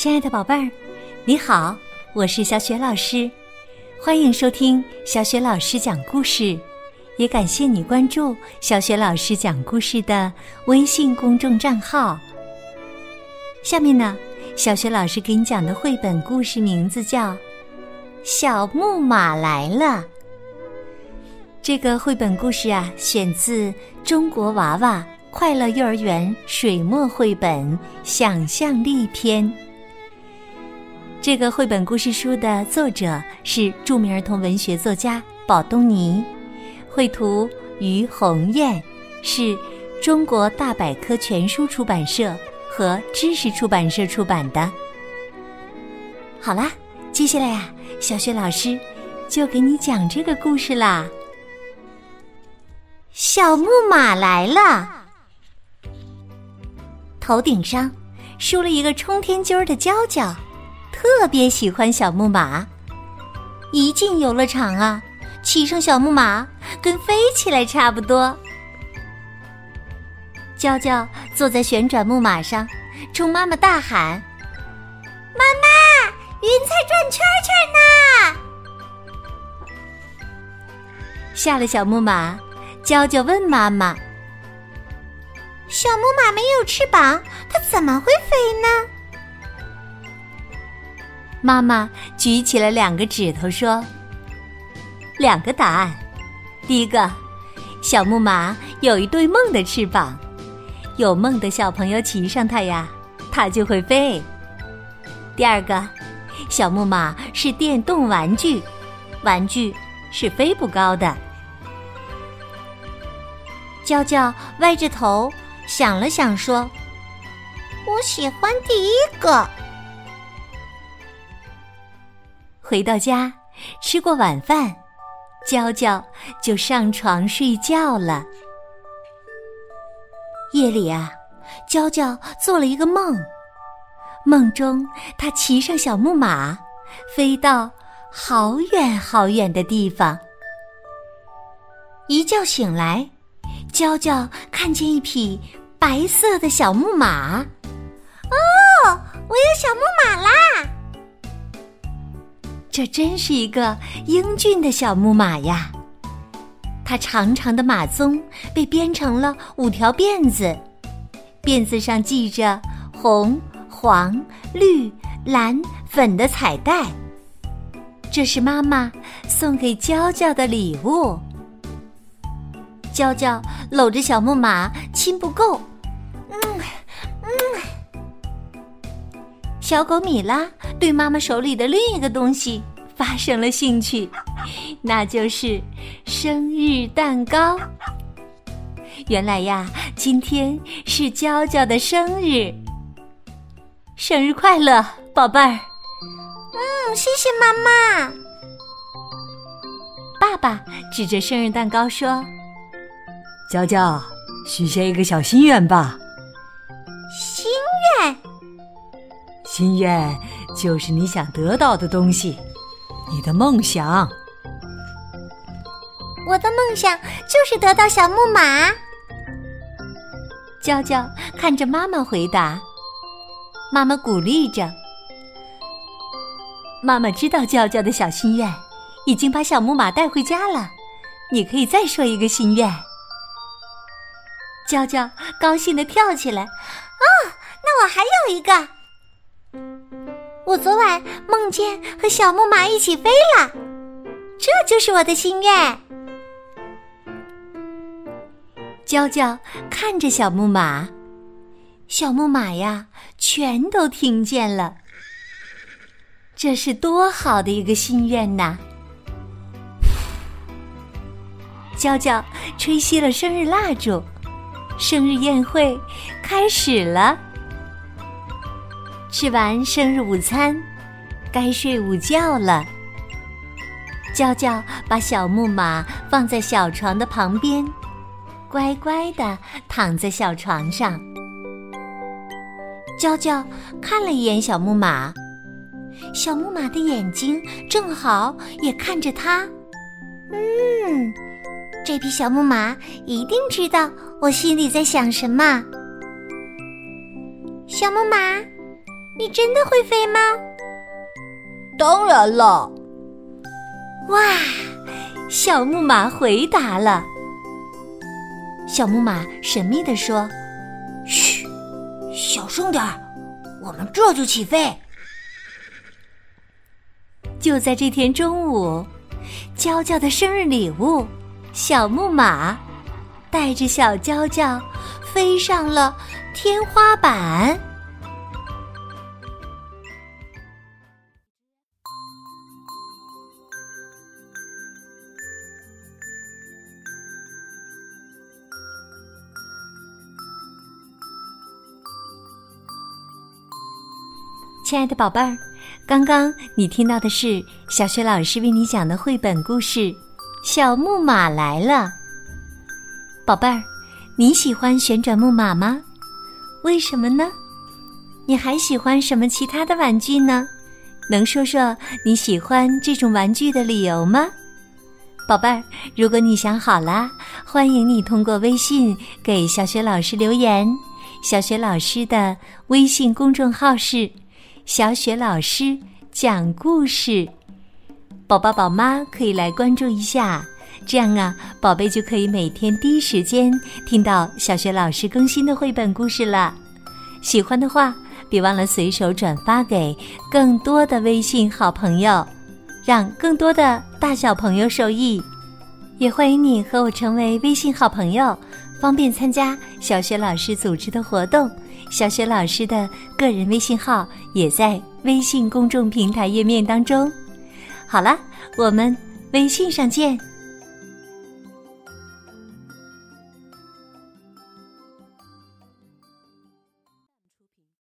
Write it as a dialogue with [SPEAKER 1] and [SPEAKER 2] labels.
[SPEAKER 1] 亲爱的宝贝儿，你好，我是小雪老师，欢迎收听小雪老师讲故事，也感谢你关注小雪老师讲故事的微信公众账号。下面呢，小雪老师给你讲的绘本故事名字叫《小木马来了》。这个绘本故事啊，选自《中国娃娃快乐幼儿园水墨绘本想象力篇》。这个绘本故事书的作者是著名儿童文学作家宝东尼，绘图于红艳，是中国大百科全书出版社和知识出版社出版的。好啦，接下来呀，小雪老师就给你讲这个故事啦。小木马来了，头顶上梳了一个冲天揪儿的娇娇。特别喜欢小木马，一进游乐场啊，骑上小木马跟飞起来差不多。娇娇坐在旋转木马上，冲妈妈大喊：“妈妈，云彩转圈圈呢！”下了小木马，娇娇问妈妈：“小木马没有翅膀，它怎么会飞呢？”妈妈举起了两个指头，说：“两个答案。第一个，小木马有一对梦的翅膀，有梦的小朋友骑上它呀，它就会飞。第二个，小木马是电动玩具，玩具是飞不高的。”娇娇歪着头想了想，说：“我喜欢第一个。”回到家，吃过晚饭，娇娇就上床睡觉了。夜里啊，娇娇做了一个梦，梦中她骑上小木马，飞到好远好远的地方。一觉醒来，娇娇看见一匹白色的小木马。哦，我有小木马啦！这真是一个英俊的小木马呀！它长长的马鬃被编成了五条辫子，辫子上系着红、黄、绿、蓝、粉的彩带。这是妈妈送给娇娇的礼物。娇娇搂着小木马亲不够，嗯嗯。小狗米拉。对妈妈手里的另一个东西发生了兴趣，那就是生日蛋糕。原来呀，今天是娇娇的生日，生日快乐，宝贝儿！嗯，谢谢妈妈。爸爸指着生日蛋糕说：“
[SPEAKER 2] 娇娇，许下一个小心愿吧。”
[SPEAKER 1] 心愿？
[SPEAKER 2] 心愿。就是你想得到的东西，你的梦想。
[SPEAKER 1] 我的梦想就是得到小木马。娇娇看着妈妈回答，妈妈鼓励着。妈妈知道娇娇的小心愿，已经把小木马带回家了。你可以再说一个心愿。娇娇高兴的跳起来，哦，那我还有一个。我昨晚梦见和小木马一起飞了，这就是我的心愿。娇娇看着小木马，小木马呀，全都听见了。这是多好的一个心愿呐！娇娇吹熄了生日蜡烛，生日宴会开始了。吃完生日午餐，该睡午觉了。娇娇把小木马放在小床的旁边，乖乖的躺在小床上。娇娇看了一眼小木马，小木马的眼睛正好也看着它。嗯，这匹小木马一定知道我心里在想什么。小木马。你真的会飞吗？
[SPEAKER 3] 当然了。
[SPEAKER 1] 哇，小木马回答了。小木马神秘地说：“
[SPEAKER 3] 嘘，小声点儿，我们这就起飞。”
[SPEAKER 1] 就在这天中午，娇娇的生日礼物——小木马，带着小娇娇飞上了天花板。亲爱的宝贝儿，刚刚你听到的是小雪老师为你讲的绘本故事《小木马来了》。宝贝儿，你喜欢旋转木马吗？为什么呢？你还喜欢什么其他的玩具呢？能说说你喜欢这种玩具的理由吗？宝贝儿，如果你想好了，欢迎你通过微信给小雪老师留言。小雪老师的微信公众号是。小雪老师讲故事，宝宝宝妈可以来关注一下，这样啊，宝贝就可以每天第一时间听到小雪老师更新的绘本故事了。喜欢的话，别忘了随手转发给更多的微信好朋友，让更多的大小朋友受益。也欢迎你和我成为微信好朋友，方便参加小雪老师组织的活动。小雪老师的个人微信号也在微信公众平台页面当中。好了，我们微信上见。